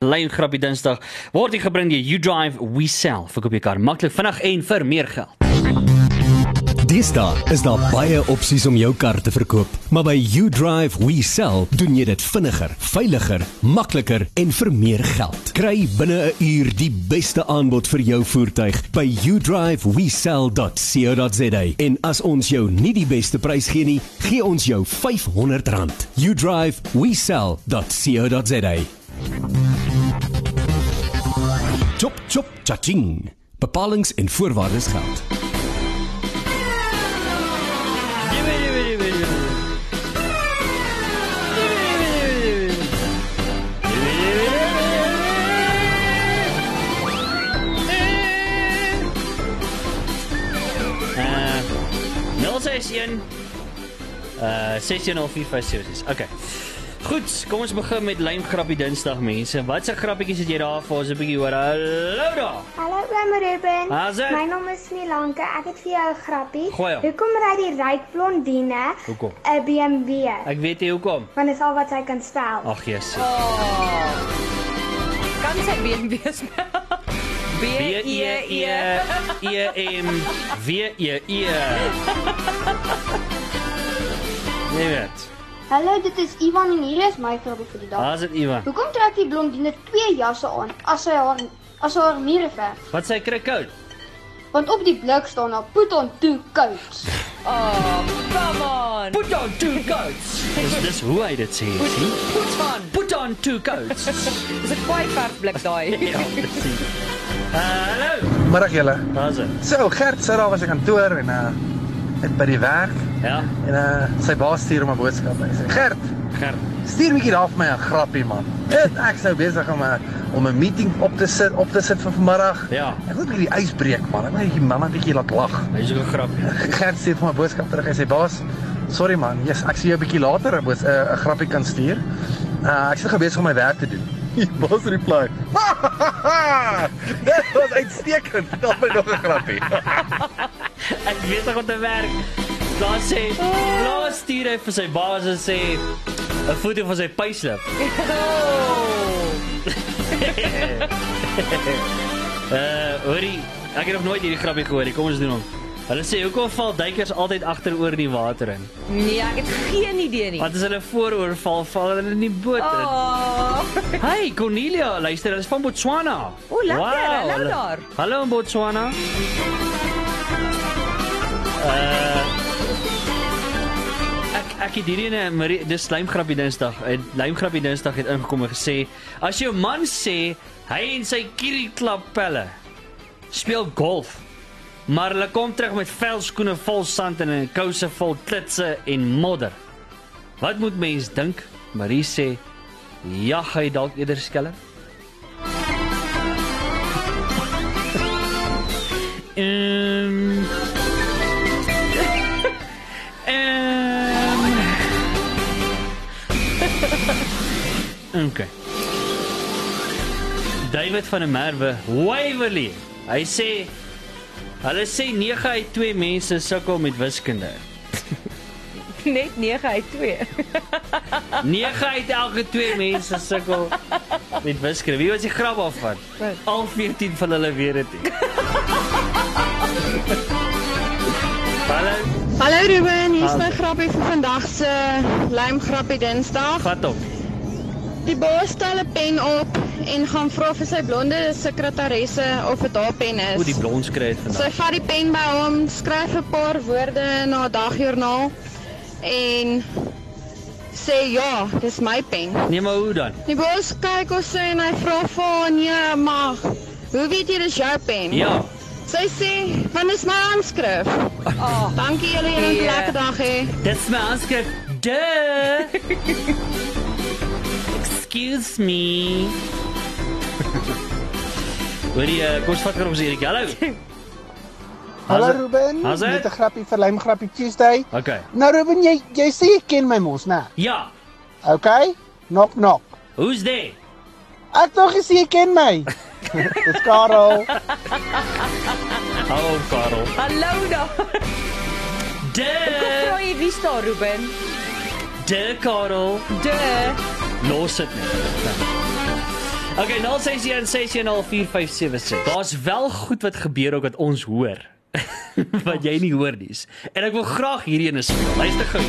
Lyn grappie Dinsdag word hier gebring You Drive We Sell. Verkoop jou kar maklik, vinnig en vir meer geld. Deesdae is daar baie opsies om jou kar te verkoop, maar by You Drive We Sell doen jy dit vinniger, veiliger, makliker en vir meer geld. Kry binne 'n uur die beste aanbod vir jou voertuig by youdrivewesell.co.za. En as ons jou nie die beste prys gee nie, gee ons jou R500. youdrivewesell.co.za. Chop chop chaching. Bepalings en voorwaardes geld. Uh 061 uh 160456. Okay. Goed, kom ons begin met lyn grappie Dinsdag mense. Wat se grappietjies het jy daar vir ons 'n bietjie hoor? Hallo daar. Hallo oom Ruben. My naam is Milanke. Ek het vir jou 'n grappie. Hoekom ry die ryk blondine? 'n BMW? Ek weet nie hoekom. Want dit is al wat sy kan spel. Ag Jesus. Kan sy BMW spel? B E E E. M W E E. Nee weet. Hallo, dit is Ivan en hier is my vraag vir die dag. Haas dit Ivan. Hoekom trek die blondine twee jasse aan as sy haar as sy haar mure verf? Wat sê kry koud? Want op die blik staan daar put on two coats. Oh, come on. Put on two coats. dis dis hoe hy dit sê. sien? Put on. Put on two coats. Dis 'n kwai verfblik daai. ja, presies. Hallo. Middag julle. Haas dit. So Gert sit daar was 'n kantoor en uh het by die werk Ja, en uh sy baas stuur hom 'n boodskap. Hy sê: "Gert, Gert. stuur bietjie daar vir my 'n grappie man." Dit ek sou besig om 'n om 'n meeting op te sit op te sit vir vanmiddag. Ja. Ek wil bietjie die ys breek man. Ek wil net die mamma bietjie laat lag. Hy ook 'n grapie. Gert stuur vir my 'n boodskap terug. Hy sê: "Baas, sorry man. Yes, ek sien jou 'n bietjie later 'n boos- 'n 'n grappie kan stuur. Uh ek nog besig om my werk te doen." Die boss reply. Dit was uitstekend. Vertel my nog 'n grappie. Ek weet nog om te werk. Daar sê, "Los stuur hy vir sy baas en sê 'n foto van sy payslip." Uh, hoorie, ek het nog nooit hierdie grappie gehoor nie. Kom ons doen hom. Hulle sê hoekom val duikers altyd agteroor in die water in? Nee, ek het geen idee nie. Want as hulle vooroor val, val hulle in die boot in. Oh. Hey Cornelia, luister, hulle is van Botswana. O, lekker, hallo hulle- daar. Hallo in Botswana. Uh Ek het hierdie ene Marie, dis slijmgrappie Dinsdag. En Slijmgrappie Dinsdag het ingekom en gesê, as jou man sê hy en sy kierie klap pelle speel golf, maar hulle kom terug met velskoene vol sand en 'n kouse vol klitse en modder. Wat moet mens dink? Marie sê, jag hy dalk eerder skelm? Ehm David van der Merwe, Waverley. Hy sê hulle sê 9 uit 2 mense sukkel met wiskunde. Net 9 uit 2. 9 uit elke 2 mense sukkel met wiskunde. Wie was die grap daarvan? Wat? Al 14 van hulle weet dit. Hallo, Hallo Ruben, hier is Hallo. my grappie vir vandag se lymgrappie Dinsdag. vat op. Die baas stel 'n pen op en gaan vra vir sy blonde sekretaresse of dit haar pen Hoe die is. blond skry Sy vandag. vat die pen by hom, skryf 'n paar woorde in haar dagjoernaal en sê ja, dis my pen. Nee, maar hoe dan? Die baas kyk of sy en hy vra vir haar, nee, maar hoe weet jy dis jou pen? Ja. Sy sê, want dis my handskrif. Oh. Dankie julle, het 'n Nee. lekker dag hê. Dis my aanskrif. Duh. Excuse me. Hoorie, uh, kom ons vat gou ons hierdie. Hallo. Hallo Ruben, net 'n grappie vir Lym Grappie Tuesday. Okay. Nou Ruben, jy jy sê jy ken my mos, né? Ja. Okay? Knock knock. Who's there? Ek dink jy sê jy ken my. Dis Karel. Hallo Karel. Hallo daar. Duh. Vra jy wie staan Ruben? Duh Karel. De. Los dit net. Okay, 0616104576. Daar's wel goed wat gebeur ook wat ons hoor. wat jy nie hoor nie. En ek wil graag hierdie ene speel. Luister gou.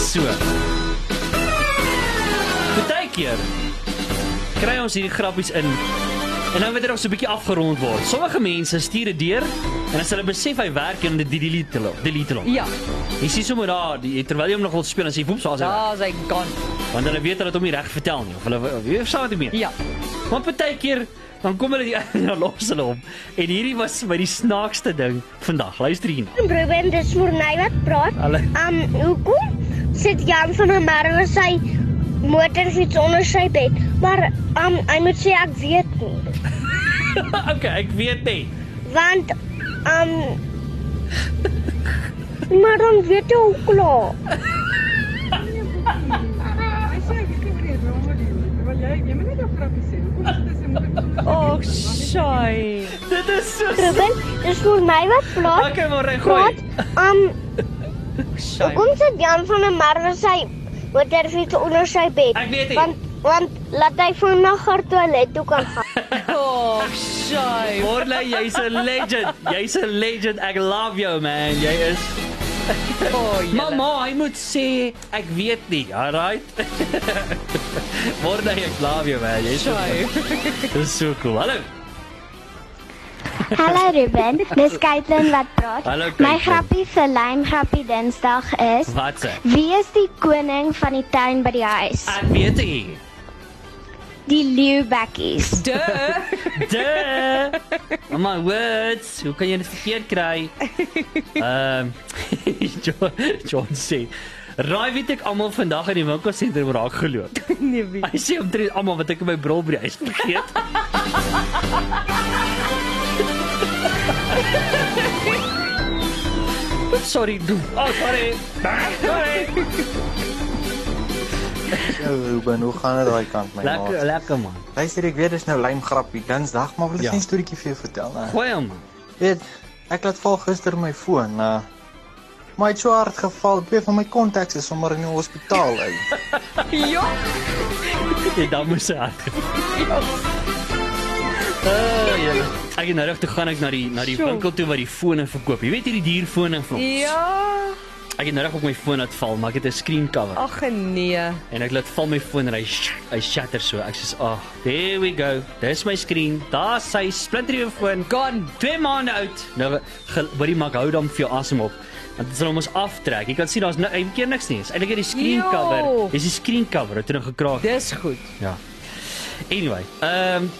So. Partykeer kry ons hierdie grappies in en dan word dit nog so 'n bietjie afgerond word. Sommige mense stuur dit deur en as hulle besef hy werk en dit delete hulle, delete hulle. Ja, Jy sien sommer daar, die, terwyl jy hom nog wil speel en sê woeps, daar's hy. daar's hy gone. Want hulle weet hulle het hom nie reg vertel nie of hulle wie verstaan wat ek meen. Ja. Maar partykeer dan kom hulle die dan los hulle hom. En hierdie was my die snaakste ding vandag. Luister hier. na. Ruben, dis vir my wat praat. Hulle Um, hoekom sit Jan van der Merwe sy motorfiets onder sy bed? Maar um, hy moet sê ek weet nie. Okay, ek weet nie. Want um maar dan weet jy ook klaar. Oh, shy. Dit is so Ruben, dis vir my wat praat. Okay, maar reg gooi. Um, Shy. hoekom sit Jan van der Merwe sy motorfiets onder sy bed? Ek weet nie. Want want laat hy vinniger toilet toe kan gaan. Oh, shy. Morley, jy's 'n legend. Jy's 'n legend. Ek love jou man. Jy is Oh, julle. Mamma, hy moet sê ek weet nie. Alright. Morley, ek love jou man. Jy's so Shy. Dis so cool. Hallo. Hallo Ruben, dis Caitlin wat praat. Hallo, My Caitlin. grappie vir lyn grappie Dinsdag is: Wat sê? Wie is die koning van die tuin by die huis? Ek weet nie. Die leeubekkies. Duh. Duh. Oh my words, hoe kan jy dit verkeerd kry? Ehm John, John sê Raai weet ek almal vandag in die winkelsentrum raak geloop. Nee, wie? Hy sê omtrent almal wat ek in my bril by die huis vergeet. Sorry, doe. Oh, sorry. Sorry. Ja, Ruben, hoe gaan dit daai kant my Lekker, maat? lekker man. Luister, ek weet dis nou lym grappie Dinsdag, maar wil ek Ja. 'n storieetjie vir jou vertel, né? Gooi hom. Weet, ek laat val gister my foon, uh so hard geval, twee van my kontakte is sommer in die hospitaal uit. Ja. Ja, dan moes hy hard. Oh, ja. Ek het nou reg toe gaan ek na die na die Sjoe. winkel toe waar die fone verkoop. Jy weet hierdie dierfone van ons. Ja. Ek het nou reg op my foon laat val, maar ek het 'n screen cover Ag nee. en ek laat val my foon en hy sh- hy shatter so. Ek sê, "Ag, oh, there we go. Dis my screen. Daar's sy splinternuwe foon. Gone. 2 maande oud. Nou hoorie maak hou dan vir jou asem op. Want dit sal hom ons aftrek. Jy kan sien daar's nou keer niks nie. Dis eintlik die screen cover. Dis die screen cover wat toe nog gekraak. het. Dis goed. Ja. Anyway, ehm um,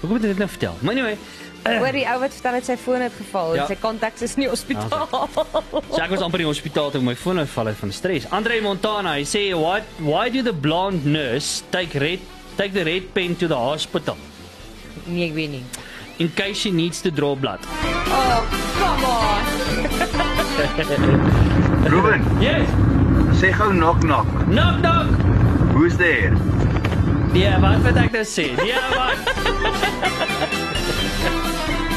hoe kom ek dit nou vertel? Maar anyway, uh, Oor die ou wat vertel het sy foon het geval Ja. en sy kontak is in die hospitaal. so ek was amper in die hospitaal toe my foon uitval uit van stres. Andre Montana, hy sê what why do the blonde nurse take red take the red pen to the hospital nee, ek weet nie. in case she needs to draw blood? Oh, come on. Ruben, Yes. sê gou knock knock. Knock knock. Who's there? Ja, wat wat ek nou sê? Ja, wat?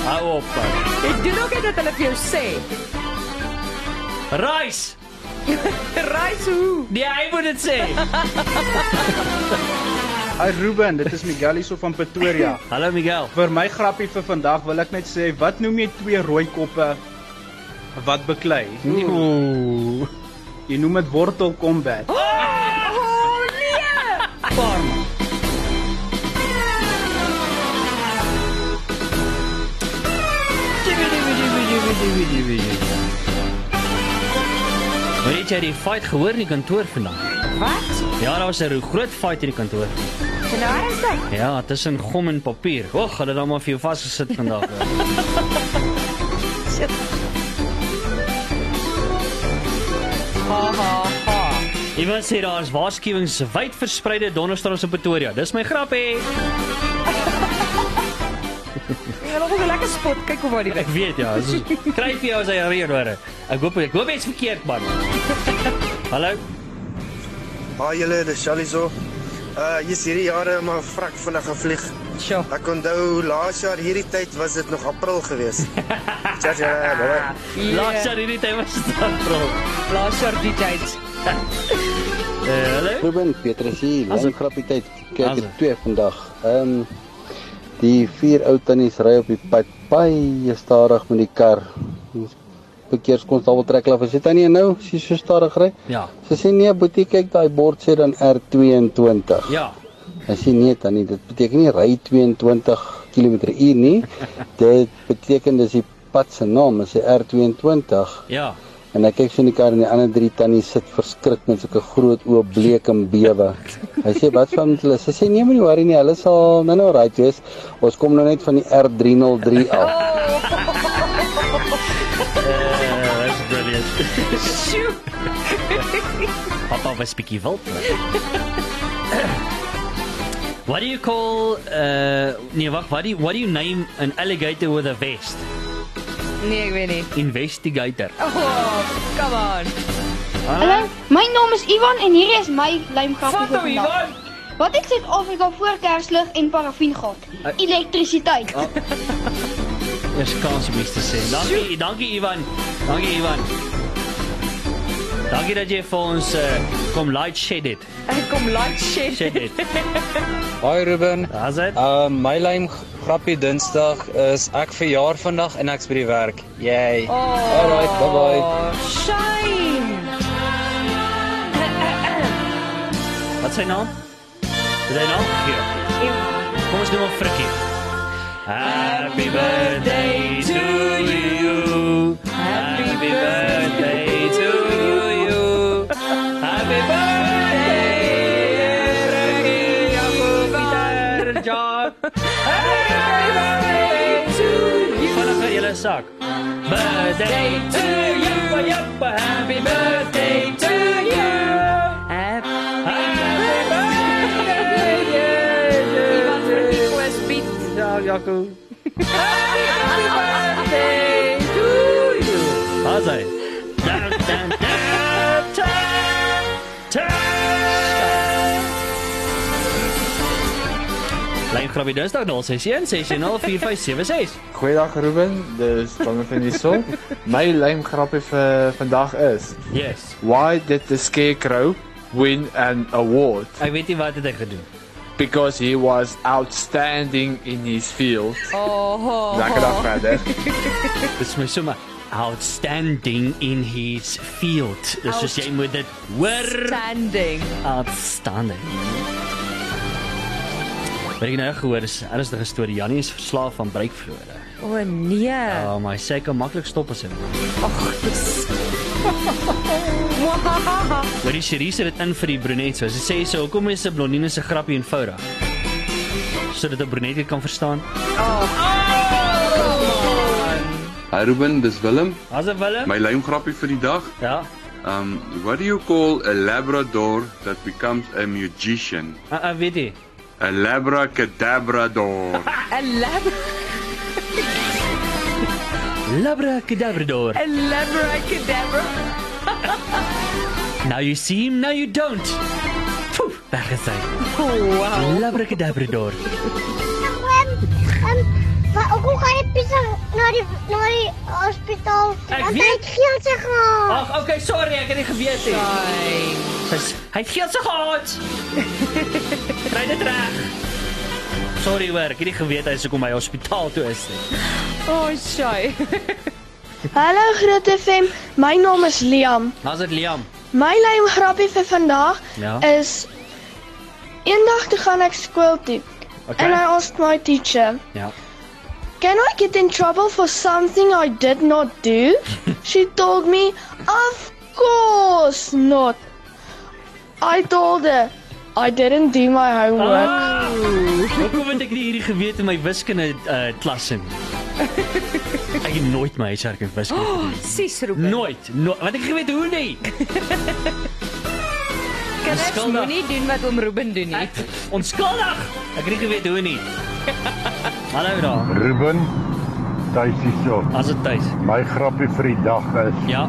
Hou op. man. Ek doen ook net dat hulle vir jou sê. Rice. Reis hoe? Nee, hy moet dit sê. Hi Ruben, dit is Miguel hier so van Pretoria. Hallo Miguel. Vir my grappie vir vandag wil ek net sê, wat noem jy twee rooi koppe wat beklei? Ooh. Jy noem dit wortel combat. Oh nee. Farm. Maar het jy die fight gehoor in die kantoor vandag? Wat? Ja, daar was 'n groot fight in die kantoor. Nou is dit. Ja, tussen gom en papier. Och, hulle het almal vir jou vasgesit vandag. hoor. Ha ha ha. Iemand sê daar is waarskuwings wyd verspreide donderstrasse in Pretoria. Dis my grappie. Jy wil nog 'n lekker spot kyk hoe waar die Ek weet ja, dis kry vir jou as hy reën hoor. Ek hoop ek hoop jy's verkeerd man. Hallo. Haai julle, dis Shalizo. Uh jy's hierdie jare maar vrek vinnig gevlieg. Sjoe. Ek onthou laas jaar hierdie tyd was dit nog April geweest. Tja, ja, bye. Laat sy hierdie tyd was dit bro. Laas jaar die tyd. Eh, hallo. Ruben, Petrus hier. Ek- grappie tyd. Kyk, het twee vandag. Ehm um, die vier ou tannies ry op die pad baie stadig met die kar. Verkeerskonstabel trek hulle af. Sê tannie nou, as jy so stadig ry? Ja. Sy sê nee, boetie, kyk daai bord sê dan R22. Ja. Hy sê nee tannie, dit beteken nie ry 22 km/h nie. dit beteken dis die pad se naam, is die R22. Ja. En ek kyk so in die kar en die ander drie tannies sit verskrik met sulke groot oë bleek en bewe. Hy sê wat van hulle? Sy sê nee, moenie worry nie, hulle sal nou nou right wees. Ons kom nou net van die R303 af. That's brilliant. Sjoe. Papa was bietjie wild. What do you call uh nee wag, what do you, what do you name an alligator with a vest? Nee, ek weet nie. Investigator. Oh, come on. Hallo, my naam is Ivan en hierdie is my lymgrappie nou, vir vandag. Wat het Suid-Afrika voor Kerslig en parafin gehad? Uh, Elektrisiteit. Oh. Eers kans om iets te sê. Dankie, dankie Ivan. Dankie Ivan. Dankie dat jy vir ons uh, kom light shed het. Ek kom light shed. Shed het. Hoi Ruben. Daar's dit. Uh my lyn grappie Dinsdag is ek verjaar vandag en ek's by die werk. Yay. Oh. Alright, bye bye. Shame. Wat sy naam? Wat sy naam? Hier. Kom ons doen maar Frikkie. Happy birthday John. Happy birthday to you. Vinnig julle sak. Birthday to you. Jappa, happy birthday to you. Happy Ivan Frikkie Quiz Piet. Ja, Jaco. Happy birthday to you. Waar Lyn grappie Dinsdag 061 6045776. Goeiedag Ruben, dis Jonathan hierso. My lyn grappie vir vandag is: Yes. Why did the scarecrow win an award? Ek weet nie wat het hy gedoen. Because he was outstanding in his field. Oh. Lekker dag verder. Dis my sommer outstanding in his field. Dis soos jy moet dit hoor. Standing. Outstanding. Wat ek nou gehoor is 'n ernstige storie. Jannie is verslaaf aan breekvloere. O oh, nee. Ja, oh, maar sy kan maklik stop as hy wil. Ag, dis. Maar die Cherie sit dit in vir die brunet. So sy sê so, hoekom is 'n blondine se grappie eenvoudig? Sodat 'n brunet dit kan verstaan. Hi Ruben, dis Willem. As 'n Willem? My lymgrappie vir die dag. Ja. Um what do you call a labrador that becomes a magician? Ah, uh, uh, weet jy. 'n Labracadabrador. 'n lab Labracadabrador. 'n labracadabra. Now you see him, now you don't. Poef, weg is hy. Wow. Labracadabrador. Pizza na die na die hospitaal? Ek weet- Hy het geld se gehad. Ag, okay, sorry, ek het nie geweet nie. Hy het geld se gehad. Kry dit reg. Sorry hoor, ek het nie geweet hy sou kom by hospitaal toe is nie. O, oh, shy. Hallo Groot FM, my naam is Liam. How's dit Liam? My lyn grappie vir vandag Ja. is eendag toe gaan ek skool toe. Okay. And I asked my teacher, Ja. "Can I get in trouble for something I did not do?" she told me, "Of course not." I told her, "I didn't do my homework." Oh, hoekom het ek nie hierdie geweet in my wiskunde uh, klas nie? Ek het nooit my huiswerk in wiskunde Oh, gedoen. sis Ruben. Nooit, no, want ek geweet hoe nie. Kinders Onskuldig. moenie doen wat oom Ruben doen nie. Onskuldig. Ek het nie geweet hoe nie. Hallo daar. Ruben, tuis hierso. As dit tuis. My grappie vir die dag is. Ja.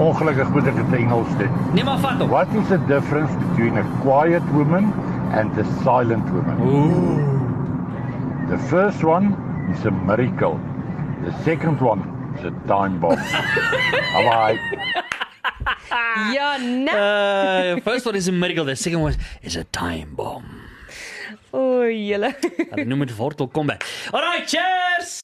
Ongelukkig moet ek dit Engels doen. Nee, maar vat hom. What is the difference between a quiet woman and a silent woman? Ooh. The first one is a miracle. The second one is a time bomb. Bye bye. ja, nee. Uh, first one is a miracle, the second one is a time bomb. O, julle. Hulle noem dit wortel combat. Alright, cheers.